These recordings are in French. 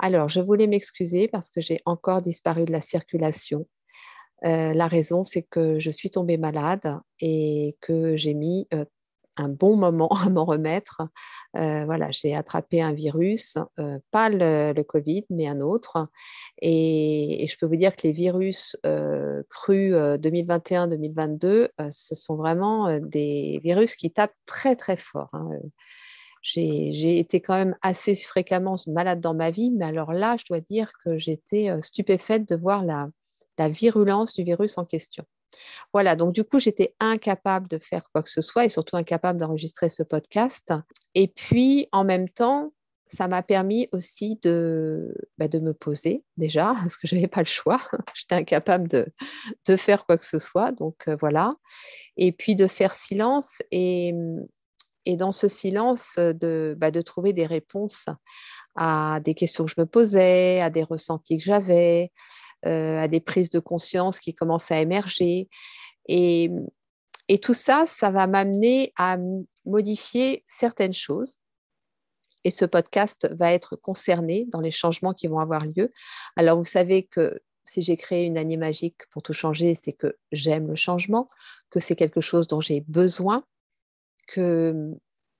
Alors, je voulais m'excuser parce que j'ai encore disparu de la circulation. Euh, la raison, c'est que je suis tombée malade et que j'ai mis euh, un bon moment à m'en remettre. Euh, voilà, j'ai attrapé un virus, pas le, Covid, mais un autre. Et, je peux vous dire que les virus crus 2021-2022, ce sont vraiment des virus qui tapent très très fort. Hein, j'ai été quand même assez fréquemment malade dans ma vie, mais alors là, je dois dire que j'étais stupéfaite de voir la, virulence du virus en question. Voilà, donc du coup, j'étais incapable de faire quoi que ce soit et surtout incapable d'enregistrer ce podcast. Et puis, en même temps, ça m'a permis aussi de, bah, me poser déjà, parce que je n'avais pas le choix. J'étais incapable de, faire quoi que ce soit. Donc voilà. Et puis de faire silence et, et dans ce silence, de, bah, de trouver des réponses à des questions que je me posais, à des ressentis que j'avais, euh, à des prises de conscience qui commencent à émerger. Et, et tout ça, ça va m'amener à modifier certaines choses. Et ce podcast va être concerné dans les changements qui vont avoir lieu. Alors, vous savez que si j'ai créé une année magique pour tout changer, c'est que j'aime le changement, que c'est quelque chose dont j'ai besoin que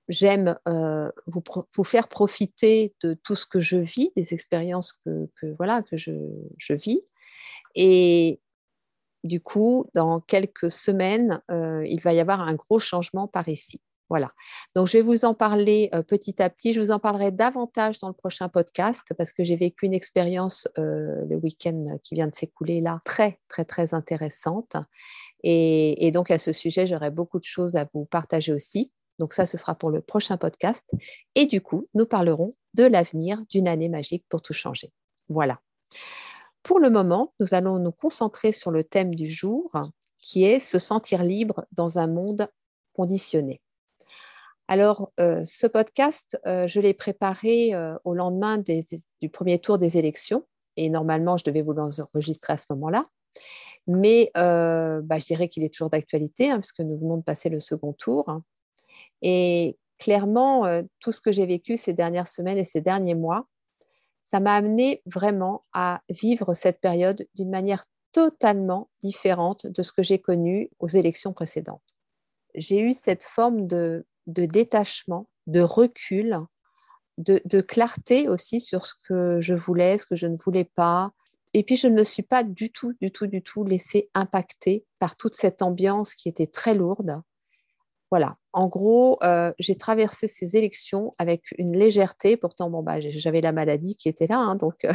j'aime euh, vous, faire profiter de tout ce que je vis, des expériences que, voilà, que je, je, vis. Et du coup, dans quelques semaines, euh, il va y avoir un gros changement par ici. Voilà. Donc, je vais vous en parler euh, petit à petit. Je vous en parlerai davantage dans le prochain podcast parce que j'ai vécu une expérience le week-end qui vient de s'écouler là, très, très, très intéressante. Et donc, à ce sujet, j'aurai beaucoup de choses à vous partager aussi. Donc ça, ce sera pour le prochain podcast. Et du coup, nous parlerons de l'avenir d'une année magique pour tout changer. Voilà. Pour le moment, nous allons nous concentrer sur le thème du jour, qui est se sentir libre dans un monde conditionné. Alors, euh, ce podcast, euh, je l'ai préparé euh, au lendemain du premier tour des élections, et normalement, je devais vous l'enregistrer à ce moment-là. Mais bah, je dirais qu'il est toujours d'actualité, hein, puisque nous venons de passer le second tour. Et clairement, euh, tout ce que j'ai vécu ces dernières semaines et ces derniers mois, ça m'a amené vraiment à vivre cette période d'une manière totalement différente de ce que j'ai connu aux élections précédentes. J'ai eu cette forme de, détachement, de recul, de, de, clarté aussi sur ce que je voulais, ce que je ne voulais pas. Et puis, je ne me suis pas du tout, du tout, du tout laissée impacter par toute cette ambiance qui était très lourde voilà, en gros, euh, j'ai traversé ces élections avec une légèreté. Pourtant, bon, bah, j'avais la maladie qui était là, hein, donc, euh,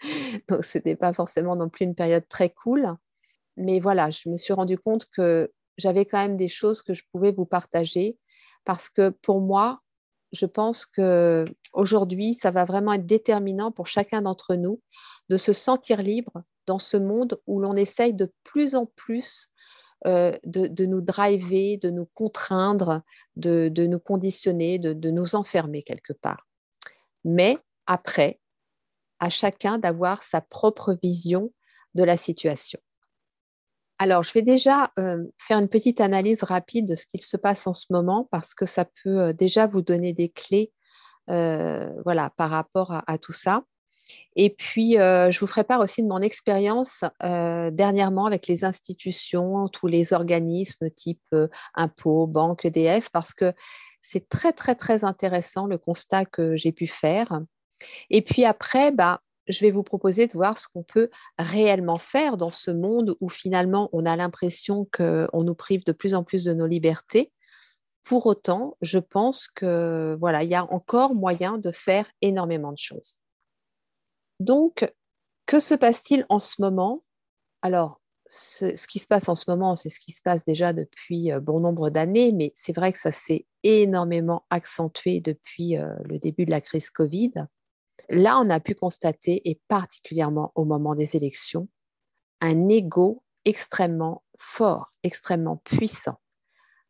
ce n'était pas forcément non plus une période très cool. Mais voilà, je me suis rendu compte que j'avais quand même des choses que je pouvais vous partager parce que pour moi, je pense que aujourd'hui, ça va vraiment être déterminant pour chacun d'entre nous de se sentir libre dans ce monde où l'on essaye de plus en plus euh, de, nous driver, de nous contraindre, de, nous conditionner, de, nous enfermer quelque part. Mais après, à chacun d'avoir sa propre vision de la situation. Alors, je vais déjà euh, faire une petite analyse rapide de ce qu'il se passe en ce moment parce que ça peut euh, déjà vous donner des clés voilà, par rapport à tout ça. Et puis, euh, je vous ferai part aussi de mon expérience euh, dernièrement avec les institutions, tous les organismes type euh, impôts, banque, EDF, parce que c'est très, très, très intéressant le constat que j'ai pu faire. Et puis après, bah, je vais vous proposer de voir ce qu'on peut réellement faire dans ce monde où finalement on a l'impression qu'on nous prive de plus en plus de nos libertés. Pour autant, je pense que voilà, il y a encore moyen de faire énormément de choses. Donc, que se passe-t-il en ce moment? Alors, ce qui se passe en ce moment, c'est ce qui se passe déjà depuis euh, bon nombre d'années, mais c'est vrai que ça s'est énormément accentué depuis euh, le début de la crise Covid. Là, on a pu constater, et particulièrement au moment des élections, un ego extrêmement fort, extrêmement puissant.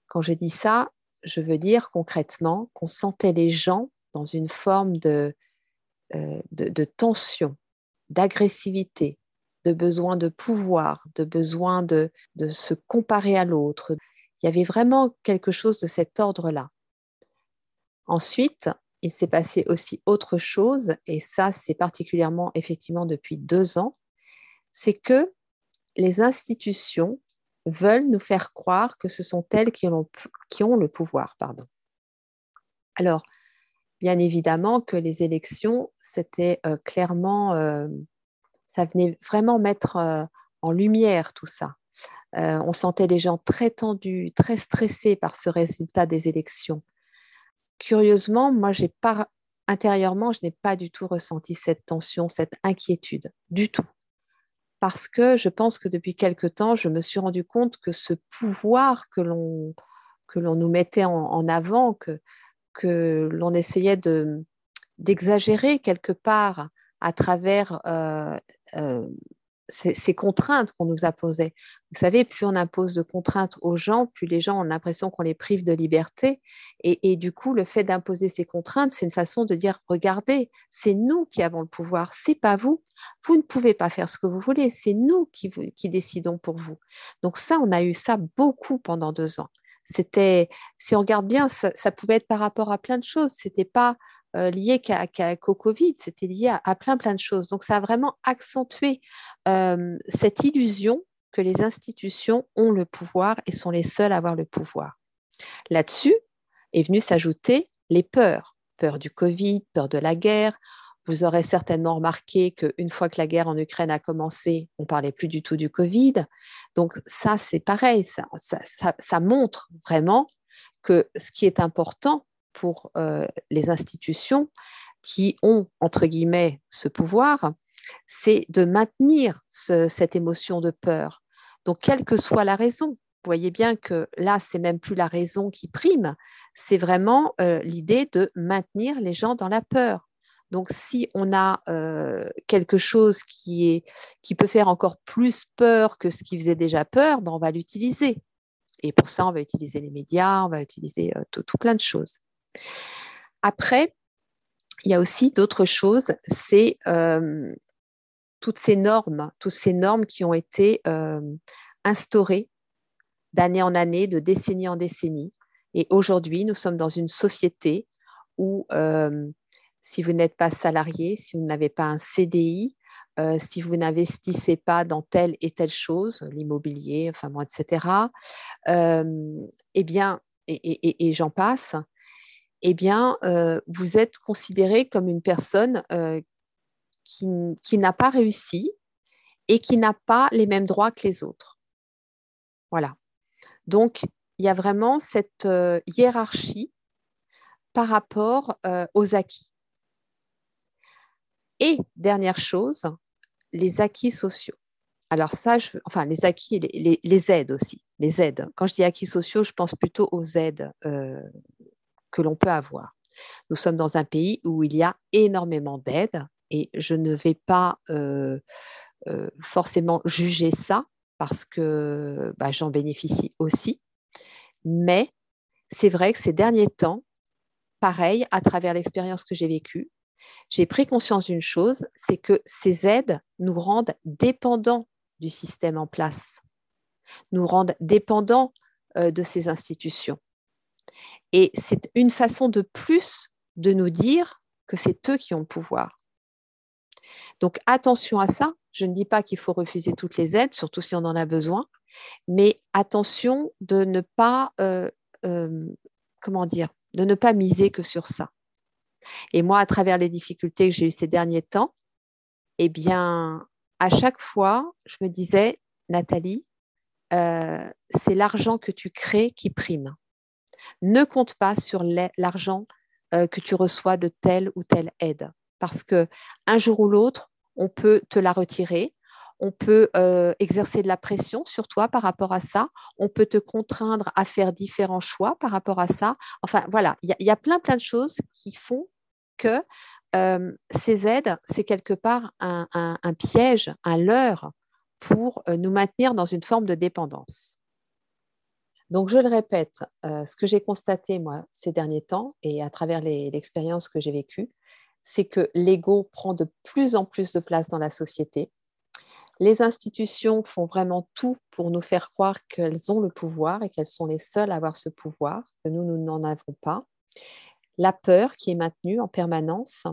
Quand je dis ça, je veux dire concrètement qu'on sentait les gens dans une forme de, euh, de, tension, d'agressivité, de besoin de pouvoir, de besoin de, de se comparer à l'autre. Il y avait vraiment quelque chose de cet ordre-là. Ensuite, il s'est passé aussi autre chose, et ça, c'est particulièrement effectivement depuis deux ans, c'est que les institutions veulent nous faire croire que ce sont elles qui ont, qui ont le pouvoir. Pardon. Alors, bien évidemment que les élections, c'était euh, clairement, euh, ça venait vraiment mettre euh, en lumière tout ça. on sentait les gens très tendus, très stressés par ce résultat des élections. Curieusement, moi, j'ai pas intérieurement, je n'ai pas du tout ressenti cette tension, cette inquiétude, du tout parce que je pense que depuis quelque temps, je me suis rendu compte que ce pouvoir que l'on que l'on nous mettait en, avant, que, que l'on essayait de, d'exagérer quelque part à travers euh, euh, ces, contraintes qu'on nous posées. Vous savez, plus on impose de contraintes aux gens, plus les gens ont l'impression qu'on les prive de liberté. Et, du coup, le fait d'imposer ces contraintes, c'est une façon de dire, regardez, c'est nous qui avons le pouvoir, c'est pas vous. Vous ne pouvez pas faire ce que vous voulez, c'est nous qui décidons pour vous. Donc ça, on a eu ça beaucoup pendant deux ans. C'était, si on regarde bien, ça, pouvait être par rapport à plein de choses. C'était pas euh, lié qu'au Covid, c'était lié à, plein plein de choses. Donc ça a vraiment accentué euh, cette illusion que les institutions ont le pouvoir et sont les seules à avoir le pouvoir. Là-dessus est venu s'ajouter les peurs, peur du Covid, peur de la guerre. Vous aurez certainement remarqué qu'une fois que la guerre en Ukraine a commencé, on parlait plus du tout du Covid. Donc ça, c'est pareil, ça, ça montre vraiment que ce qui est important, pour euh, les institutions qui ont, entre guillemets, ce pouvoir, c'est de maintenir cette émotion de peur. Donc, quelle que soit la raison, vous voyez bien que là, c'est même plus la raison qui prime, c'est vraiment euh, l'idée de maintenir les gens dans la peur. Donc, si on a euh, quelque chose qui, peut faire encore plus peur que ce qui faisait déjà peur, ben, on va l'utiliser. Et pour ça, on va utiliser les médias, on va utiliser tout, plein de choses. Après, il y a aussi d'autres choses, c'est euh, toutes ces normes, toutes ces normes qui ont été euh, instaurées d'année en année, de décennie en décennie. Et aujourd'hui, nous sommes dans une société où euh, si vous n'êtes pas salarié, si vous n'avez pas un CDI, si vous n'investissez pas dans telle et telle chose, l'immobilier, enfin etc., eh bien, et j'en passe, eh bien, euh, vous êtes considéré comme une personne euh, qui, n'a pas réussi et qui n'a pas les mêmes droits que les autres. Voilà. Donc, il y a vraiment cette euh, hiérarchie par rapport aux acquis. Et dernière chose, les acquis sociaux. Alors ça, enfin les acquis, les, les, aides aussi, les aides. Quand je dis acquis sociaux, je pense plutôt aux aides que l'on peut avoir. Nous sommes dans un pays où il y a énormément d'aides et je ne vais pas euh, euh, forcément juger ça parce que bah, j'en bénéficie aussi. Mais c'est vrai que ces derniers temps, pareil, à travers l'expérience que j'ai vécue, j'ai pris conscience d'une chose, c'est que ces aides nous rendent dépendants du système en place, nous rendent dépendants euh, de ces institutions. Et c'est une façon de plus de nous dire que c'est eux qui ont le pouvoir. Donc attention à ça. Je ne dis pas qu'il faut refuser toutes les aides, surtout si on en a besoin, mais attention de ne pas, euh, euh, comment dire, de ne pas miser que sur ça. Et moi, à travers les difficultés que j'ai eues ces derniers temps, eh bien, à chaque fois, je me disais, Nathalie, euh, c'est l'argent que tu crées qui prime. Ne compte pas sur l'argent euh, que tu reçois de telle ou telle aide, parce que un jour ou l'autre, on peut te la retirer. On peut euh, exercer de la pression sur toi par rapport à ça. On peut te contraindre à faire différents choix par rapport à ça. Enfin, voilà, il y, a plein, plein de choses qui font que ces aides, c'est quelque part un, un, piège, un leurre pour nous maintenir dans une forme de dépendance. Donc, je le répète, ce que j'ai constaté, moi, ces derniers temps, et à travers l'expérience que j'ai vécue, c'est que l'ego prend de plus en plus de place dans la société. Les institutions font vraiment tout pour nous faire croire qu'elles ont le pouvoir et qu'elles sont les seules à avoir ce pouvoir, que nous, nous n'en avons pas. La peur qui est maintenue en permanence,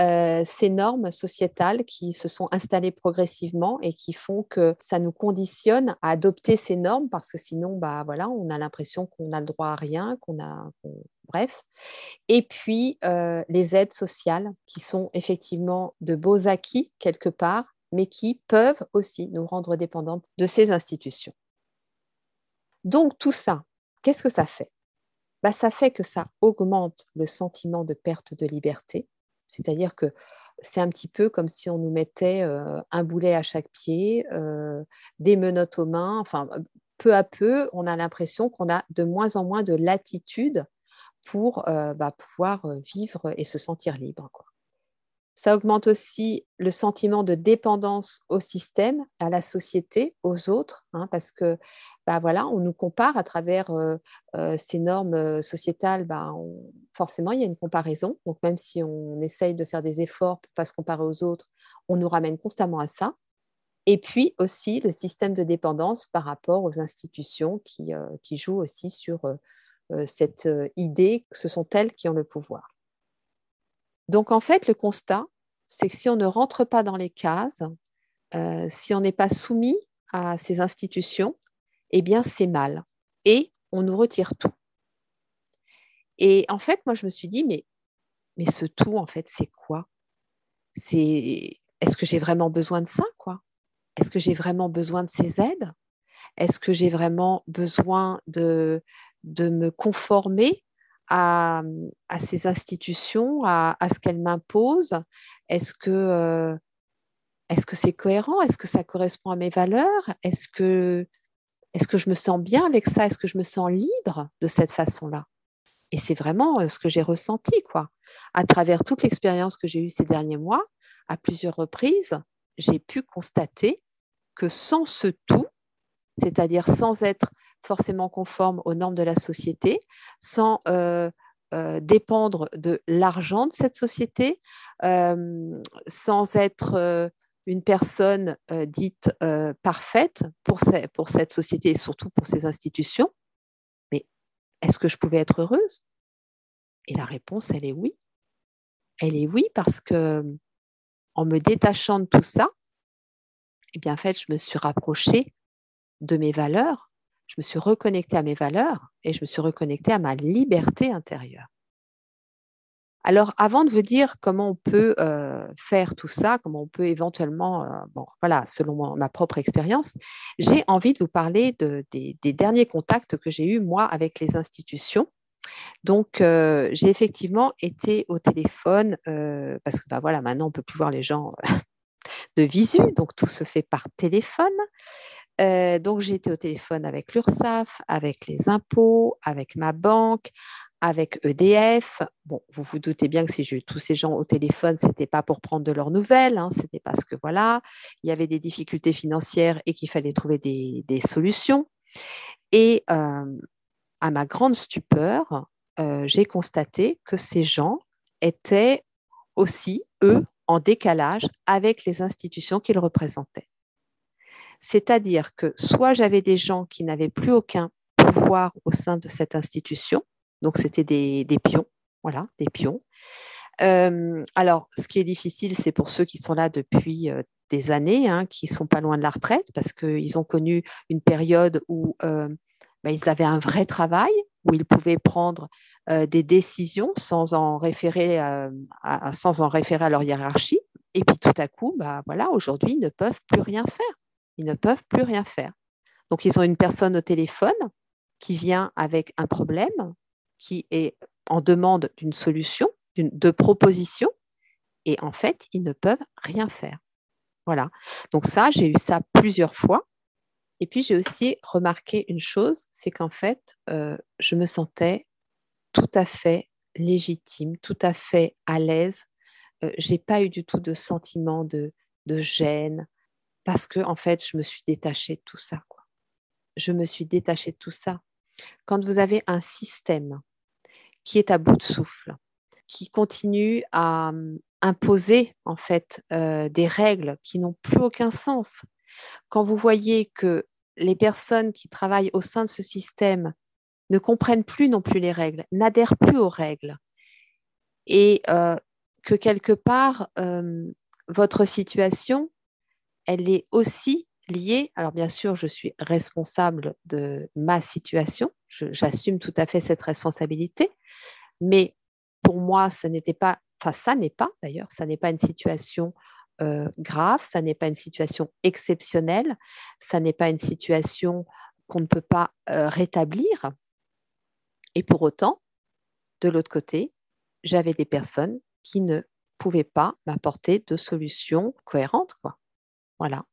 euh, ces normes sociétales qui se sont installées progressivement et qui font que ça nous conditionne à adopter ces normes parce que sinon, bah, voilà, on a l'impression qu'on a le droit à rien, qu'on a, bref. Et puis, euh, les aides sociales qui sont effectivement de beaux acquis quelque part, mais qui peuvent aussi nous rendre dépendantes de ces institutions. Donc tout ça, qu'est-ce que ça fait? Bah, Ça fait que ça augmente le sentiment de perte de liberté, c'est-à-dire que c'est un petit peu comme si on nous mettait euh, un boulet à chaque pied, euh, des menottes aux mains, enfin peu à peu, on a l'impression qu'on a de moins en moins de latitude pour euh, bah, pouvoir vivre et se sentir libre. Ça augmente aussi le sentiment de dépendance au système, à la société, aux autres, hein, parce que bah, voilà, on nous compare à travers euh, euh, ces normes euh, sociétales. Bah, forcément, il y a une comparaison. Donc, même si on essaye de faire des efforts pour ne pas se comparer aux autres, on nous ramène constamment à ça. Et puis aussi le système de dépendance par rapport aux institutions qui, qui jouent aussi sur cette idée que ce sont elles qui ont le pouvoir. Donc en fait, le constat, c'est que si on ne rentre pas dans les cases, euh, si on n'est pas soumis à ces institutions, eh bien c'est mal. Et on nous retire tout. Et en fait, moi, je me suis dit, mais, mais ce tout, en fait, c'est quoi? C'est Est-ce que j'ai vraiment besoin de ça, quoi? Est-ce que j'ai vraiment besoin de ces aides? Est-ce que j'ai vraiment besoin de, de me conformer à, ces institutions, à, ce qu'elles m'imposent. Est-ce que euh, est-ce que c'est cohérent? Est-ce que ça correspond à mes valeurs? Est-ce que est-ce que je me sens bien avec ça? Est-ce que je me sens libre de cette façon-là? Et c'est vraiment euh, ce que j'ai ressenti, quoi. À travers toute l'expérience que j'ai eue ces derniers mois, à plusieurs reprises, j'ai pu constater que sans ce tout, c'est-à-dire sans être forcément conforme aux normes de la société, sans euh, euh, dépendre de l'argent de cette société, euh, sans être une personne dite parfaite pour, pour cette société et surtout pour ces institutions. Mais est-ce que je pouvais être heureuse? Et la réponse, elle est oui. Elle est oui parce que en me détachant de tout ça, eh bien, je me suis rapprochée de mes valeurs, je me suis reconnectée à mes valeurs et je me suis reconnectée à ma liberté intérieure. Alors, avant de vous dire comment on peut euh, faire tout ça, comment on peut éventuellement, euh, bon, voilà, selon ma propre expérience, j'ai envie de vous parler des, derniers contacts que j'ai eus, moi, avec les institutions. Donc, euh, j'ai effectivement été au téléphone, parce que bah, voilà, maintenant, on ne peut plus voir les gens de visu, donc tout se fait par téléphone. Donc, j'ai été au téléphone avec l'URSSAF, avec les impôts, avec ma banque, avec EDF. Bon, vous vous doutez bien que si j'ai eu tous ces gens au téléphone, ce n'était pas pour prendre de leurs nouvelles, hein, c'était parce que voilà, il y avait des difficultés financières et qu'il fallait trouver des, solutions. Et à ma grande stupeur, j'ai constaté que ces gens étaient aussi, eux, en décalage avec les institutions qu'ils représentaient. C'est-à-dire que soit j'avais des gens qui n'avaient plus aucun pouvoir au sein de cette institution, donc c'était des, pions, voilà, des pions. Euh, alors, ce qui est difficile, c'est pour ceux qui sont là depuis euh, des années, hein, qui sont pas loin de la retraite, parce qu'ils ont connu une période où euh, ben, ils avaient un vrai travail, où ils pouvaient prendre des décisions sans en référer à, sans en référer à leur hiérarchie. Et puis tout à coup, bah, voilà, aujourd'hui, ils ne peuvent plus rien faire. Ils ne peuvent plus rien faire. Donc, ils ont une personne au téléphone qui vient avec un problème, qui est en demande d'une solution, de proposition, et en fait, ils ne peuvent rien faire. Voilà. Donc ça, j'ai eu ça plusieurs fois. Et puis, j'ai aussi remarqué une chose, c'est qu'en fait, euh, je me sentais tout à fait légitime, tout à fait à l'aise euh, j'ai pas eu du tout de sentiment de gêne parce que en fait, je me suis détachée de tout ça. Je me suis détachée de tout ça. Quand vous avez un système qui est à bout de souffle, qui continue à hum, imposer en fait euh, des règles qui n'ont plus aucun sens, quand vous voyez que les personnes qui travaillent au sein de ce système ne comprennent plus non plus les règles, n'adhèrent plus aux règles, et euh, que quelque part, euh, votre situation, elle est aussi liée, alors bien sûr, je suis responsable de ma situation, j'assume tout à fait cette responsabilité, mais pour moi, ça n'était pas, enfin ça n'est pas d'ailleurs, ça n'est pas une situation euh, grave, ça n'est pas une situation exceptionnelle, ça n'est pas une situation qu'on ne peut pas euh, rétablir. Et pour autant, de l'autre côté, j'avais des personnes qui ne pouvaient pas m'apporter de solutions cohérentes. Voilà.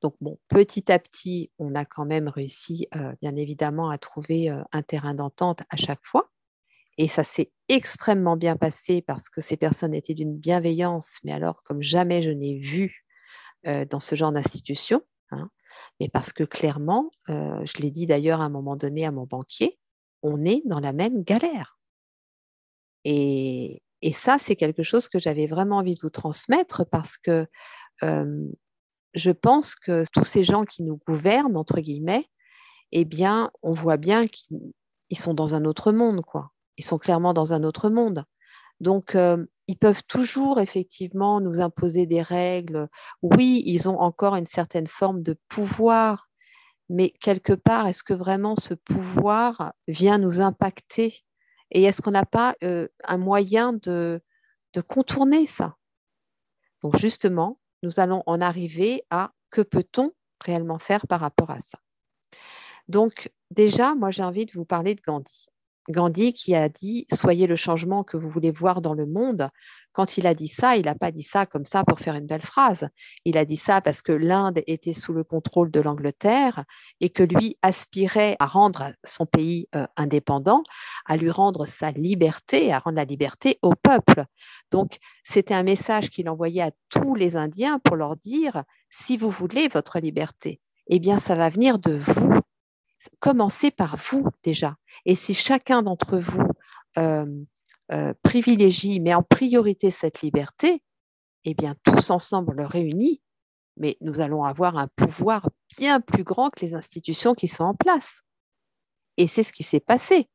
Donc, bon, petit à petit, on a quand même réussi, euh, bien évidemment, à trouver un terrain d'entente à chaque fois. Et ça s'est extrêmement bien passé parce que ces personnes étaient d'une bienveillance, mais alors comme jamais je n'ai vu euh, dans ce genre d'institution. Hein. mais parce que clairement, euh, je l'ai dit d'ailleurs à un moment donné à mon banquier, on est dans la même galère. Et, ça, c'est quelque chose que j'avais vraiment envie de vous transmettre parce que euh, je pense que tous ces gens qui nous gouvernent, entre guillemets, eh bien, on voit bien qu'ils sont dans un autre monde, quoi ils sont clairement dans un autre monde. Donc, euh, ils peuvent toujours effectivement nous imposer des règles. Oui, ils ont encore une certaine forme de pouvoir, mais quelque part, est-ce que vraiment ce pouvoir vient nous impacter? Et est-ce qu'on n'a pas euh, un moyen de, de contourner ça? Donc, justement, nous allons en arriver à que peut-on réellement faire par rapport à ça? Donc, déjà, moi, j'ai envie de vous parler de Gandhi. Gandhi qui a dit Soyez le changement que vous voulez voir dans le monde. Quand il a dit ça, il n'a pas dit ça comme ça pour faire une belle phrase. Il a dit ça parce que l'Inde était sous le contrôle de l'Angleterre et que lui aspirait à rendre son pays euh, indépendant, à lui rendre sa liberté, à rendre la liberté au peuple. Donc, c'était un message qu'il envoyait à tous les Indiens pour leur dire Si vous voulez votre liberté, eh bien, ça va venir de vous commencez par vous déjà. Et si chacun d'entre vous euh, euh, privilégie, met en priorité cette liberté, eh bien, tous ensemble, le réunit, mais nous allons avoir un pouvoir bien plus grand que les institutions qui sont en place. Et c'est ce qui s'est passé.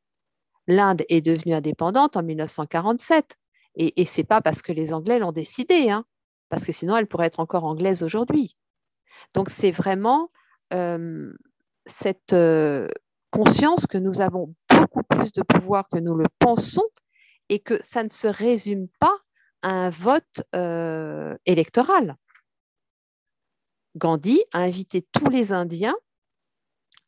L'Inde est devenue indépendante en 1947. Et, et ce n'est pas parce que les Anglais l'ont décidé, hein, parce que sinon elle pourrait être encore anglaise aujourd'hui. Donc c'est vraiment euh, cette euh, conscience que nous avons beaucoup plus de pouvoir que nous le pensons et que ça ne se résume pas à un vote euh, électoral. Gandhi a invité tous les Indiens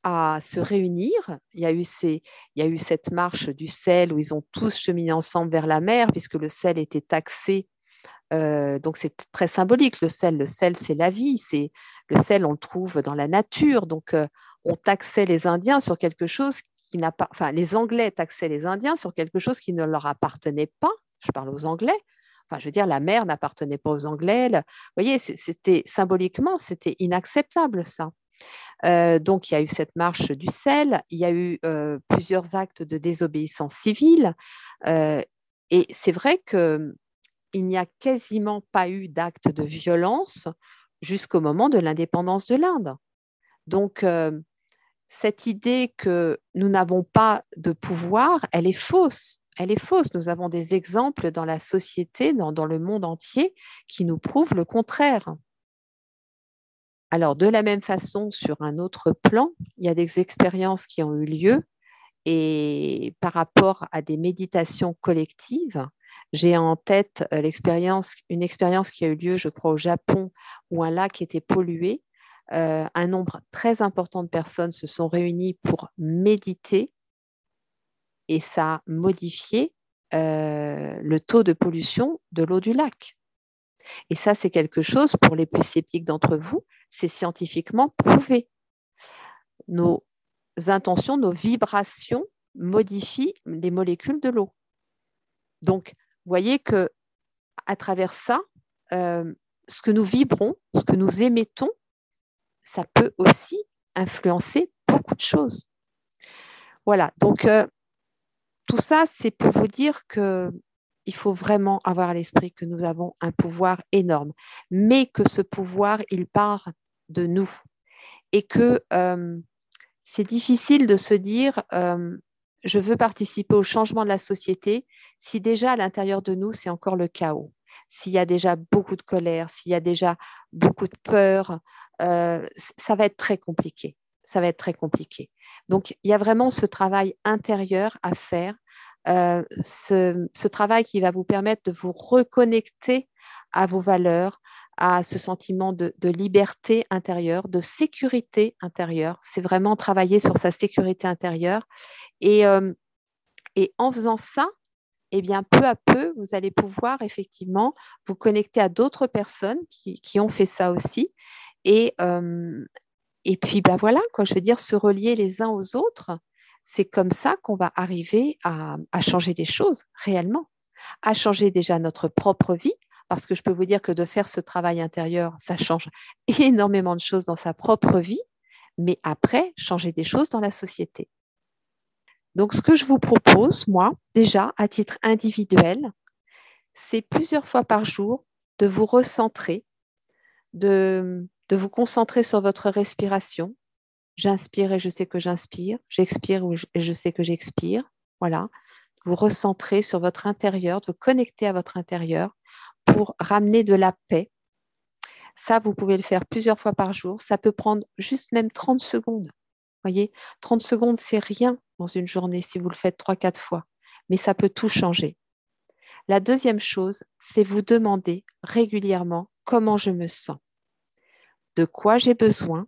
à se réunir. Il y, a eu cette marche du sel où ils ont tous cheminé ensemble vers la mer puisque le sel était taxé. Euh, donc c'est très symbolique le sel. Le sel, c'est la vie. C'est le sel, on le trouve dans la nature. Donc on taxait les Indiens sur quelque chose qui n'a pas, enfin, les Anglais taxaient les Indiens sur quelque chose qui ne leur appartenait pas. Je parle aux Anglais. Enfin, je veux dire, la mer n'appartenait pas aux Anglais. Vous voyez, c'était symboliquement, c'était inacceptable ça. Euh, donc, il y a eu cette marche du sel, il y a eu euh, plusieurs actes de désobéissance civile, euh, et c'est vrai qu'il n'y a quasiment pas eu d'actes de violence jusqu'au moment de l'indépendance de l'Inde. Donc, cette idée que nous n'avons pas de pouvoir, elle est fausse. Elle est fausse. Nous avons des exemples dans la société, dans, le monde entier, qui nous prouvent le contraire. Alors, de la même façon, sur un autre plan, il y a des expériences qui ont eu lieu et par rapport à des méditations collectives, j'ai en tête euh, une expérience qui a eu lieu, je crois, au Japon, où un lac était pollué euh, un nombre très important de personnes se sont réunies pour méditer et ça a modifié euh, le taux de pollution de l'eau du lac. Et ça, c'est quelque chose, pour les plus sceptiques d'entre vous, c'est scientifiquement prouvé. Nos intentions, nos vibrations modifient les molécules de l'eau. Donc, voyez que à travers ça, euh, ce que nous vibrons, ce que nous émettons, ça peut aussi influencer beaucoup de choses. Voilà, donc euh, tout ça, c'est pour vous dire que il faut vraiment avoir à l'esprit que nous avons un pouvoir énorme, mais que ce pouvoir, il part de nous. Et que euh, c'est difficile de se dire, euh, je veux participer au changement de la société, si déjà à l'intérieur de nous, c'est encore le chaos, s'il y a déjà beaucoup de colère, s'il y a déjà beaucoup de peur, euh, ça va être très compliqué. Ça va être très compliqué. Donc, il y a vraiment ce travail intérieur à faire, euh, ce, travail qui va vous permettre de vous reconnecter à vos valeurs, à ce sentiment de, liberté intérieure, de sécurité intérieure. C'est vraiment travailler sur sa sécurité intérieure. Et, euh, et en faisant ça, eh bien, peu à peu, vous allez pouvoir effectivement vous connecter à d'autres personnes qui, ont fait ça aussi. Et, euh, puis, ben voilà, quoi, je veux dire, se relier les uns aux autres, c'est comme ça qu'on va arriver à, changer les choses réellement, à changer déjà notre propre vie, parce que je peux vous dire que de faire ce travail intérieur, ça change énormément de choses dans sa propre vie, mais après, changer des choses dans la société. Donc, ce que je vous propose, moi, déjà, à titre individuel, c'est plusieurs fois par jour de vous recentrer, de, vous concentrer sur votre respiration. J'inspire et je sais que j'inspire, j'expire et je sais que j'expire. Voilà, vous recentrer sur votre intérieur, de vous connecter à votre intérieur pour ramener de la paix. Ça, vous pouvez le faire plusieurs fois par jour. Ça peut prendre juste même 30 secondes voyez, 30 secondes, c'est rien dans une journée si vous le faites 3-4 fois, mais ça peut tout changer. La deuxième chose, c'est vous demander régulièrement comment je me sens, de quoi j'ai besoin,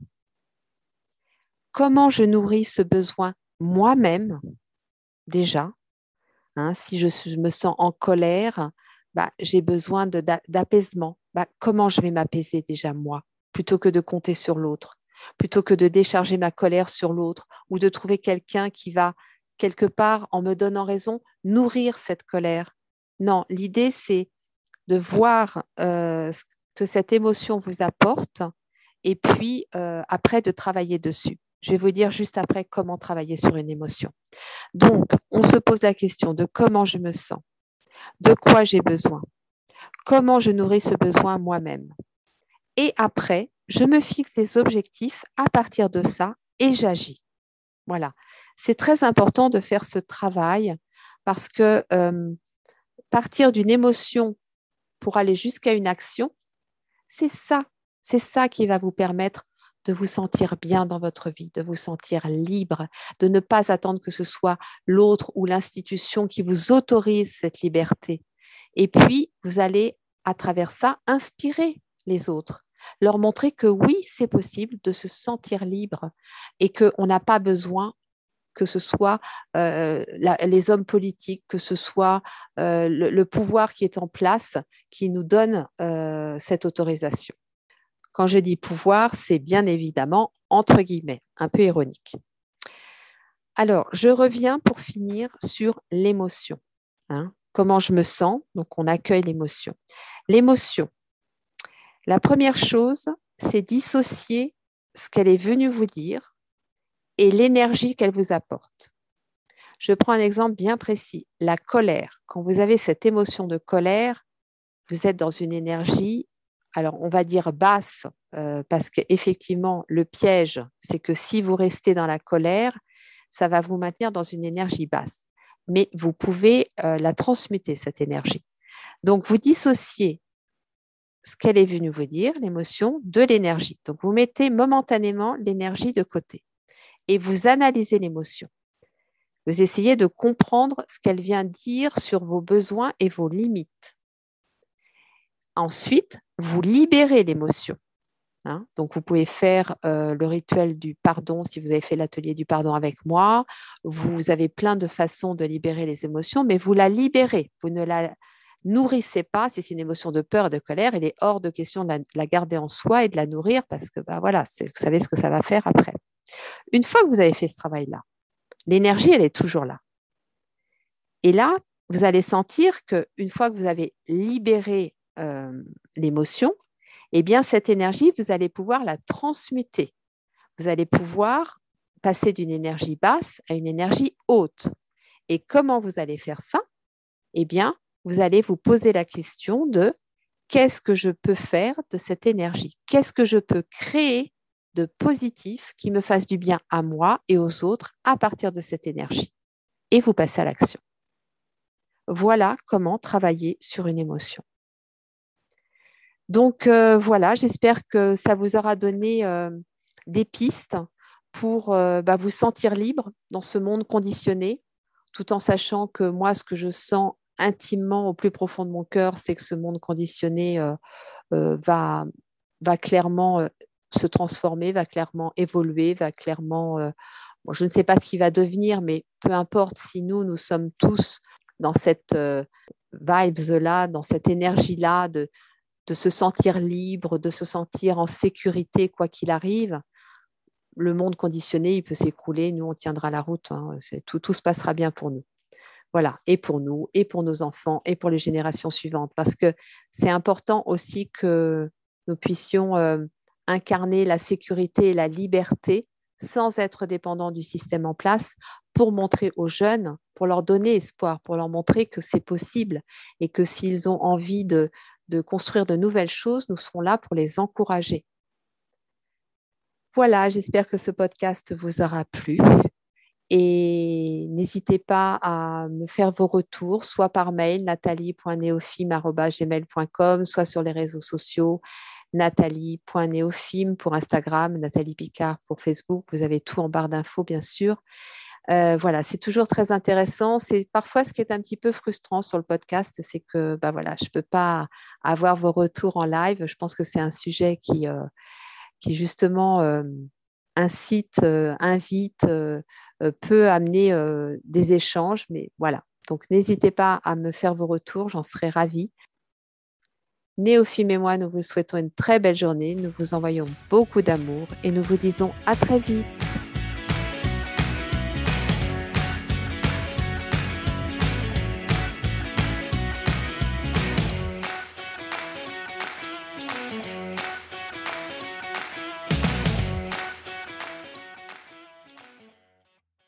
comment je nourris ce besoin moi-même déjà. Hein, si je, me sens en colère, bah, j'ai besoin d'apaisement. Bah, comment je vais m'apaiser déjà moi, plutôt que de compter sur l'autre plutôt que de décharger ma colère sur l'autre ou de trouver quelqu'un qui va, quelque part, en me donnant raison, nourrir cette colère. Non, l'idée, c'est de voir euh, ce que cette émotion vous apporte et puis euh, après de travailler dessus. Je vais vous dire juste après comment travailler sur une émotion. Donc, on se pose la question de comment je me sens, de quoi j'ai besoin, comment je nourris ce besoin moi-même. Et après, je me fixe des objectifs à partir de ça et j'agis. Voilà. C'est très important de faire ce travail parce que euh, partir d'une émotion pour aller jusqu'à une action, c'est ça, c'est ça qui va vous permettre de vous sentir bien dans votre vie, de vous sentir libre, de ne pas attendre que ce soit l'autre ou l'institution qui vous autorise cette liberté. Et puis, vous allez, à travers ça, inspirer les autres leur montrer que oui, c'est possible de se sentir libre et qu'on n'a pas besoin que ce soit euh, les hommes politiques, que ce soit euh, le, pouvoir qui est en place qui nous donne euh, cette autorisation. Quand je dis pouvoir, c'est bien évidemment entre guillemets, un peu ironique. Alors, je reviens pour finir sur l'émotion. Hein. Comment je me sens Donc, on accueille l'émotion. L'émotion, la première chose, c'est dissocier ce qu'elle est venue vous dire et l'énergie qu'elle vous apporte. Je prends un exemple bien précis. La colère. Quand vous avez cette émotion de colère, vous êtes dans une énergie, alors on va dire basse, euh, parce qu'effectivement, le piège, c'est que si vous restez dans la colère, ça va vous maintenir dans une énergie basse. Mais vous pouvez euh, la transmuter, cette énergie. Donc, vous dissociez ce qu'elle est venue vous dire, l'émotion, de l'énergie. Donc, vous mettez momentanément l'énergie de côté et vous analysez l'émotion. Vous essayez de comprendre ce qu'elle vient dire sur vos besoins et vos limites. Ensuite, vous libérez l'émotion. Hein. Donc, vous pouvez faire euh, le rituel du pardon si vous avez fait l'atelier du pardon avec moi. Vous avez plein de façons de libérer les émotions, mais vous la libérez. Vous ne la nourrissez pas, si c'est une émotion de peur, de colère, il est hors de question de la, garder en soi et de la nourrir parce que bah, voilà, vous savez ce que ça va faire après. Une fois que vous avez fait ce travail-là, l'énergie, elle est toujours là. Et là, vous allez sentir qu'une fois que vous avez libéré euh, l'émotion, eh bien, cette énergie, vous allez pouvoir la transmuter. Vous allez pouvoir passer d'une énergie basse à une énergie haute. Et comment vous allez faire ça? Eh bien, vous allez vous poser la question de qu'est-ce que je peux faire de cette énergie? Qu'est-ce que je peux créer de positif qui me fasse du bien à moi et aux autres à partir de cette énergie? Et vous passez à l'action. Voilà comment travailler sur une émotion. Donc euh, voilà, j'espère que ça vous aura donné euh, des pistes pour euh, bah, vous sentir libre dans ce monde conditionné, tout en sachant que moi, ce que je sens intimement au plus profond de mon cœur, c'est que ce monde conditionné va, va clairement se transformer, va clairement évoluer, va clairement... je ne sais pas ce qu'il va devenir, mais peu importe si nous, nous sommes tous dans cette vibes-là, dans cette énergie-là de, de se sentir libre, de se sentir en sécurité quoi qu'il arrive, le monde conditionné, il peut s'écrouler, nous, on tiendra la route, hein. tout, tout se passera bien pour nous. Voilà, et pour nous, et pour nos enfants, et pour les générations suivantes, parce que c'est important aussi que nous puissions euh, incarner la sécurité et la liberté sans être dépendants du système en place pour montrer aux jeunes, pour leur donner espoir, pour leur montrer que c'est possible et que s'ils ont envie de, de construire de nouvelles choses, nous serons là pour les encourager. Voilà, j'espère que ce podcast vous aura plu. Et n'hésitez pas à me faire vos retours, soit par mail, nathalie.neofim.gmail.com, soit sur les réseaux sociaux, nathalie.neofim pour Instagram, Nathalie Picard pour Facebook. Vous avez tout en barre d'infos, bien sûr. Euh, voilà, c'est toujours très intéressant. C'est parfois ce qui est un petit peu frustrant sur le podcast, c'est que bah voilà, je ne peux pas avoir vos retours en live. Je pense que c'est un sujet qui, euh, qui justement euh, incite, invite, peut amener des échanges. Mais voilà, donc n'hésitez pas à me faire vos retours, j'en serai ravie. Néophime et moi, nous vous souhaitons une très belle journée, nous vous envoyons beaucoup d'amour et nous vous disons à très vite.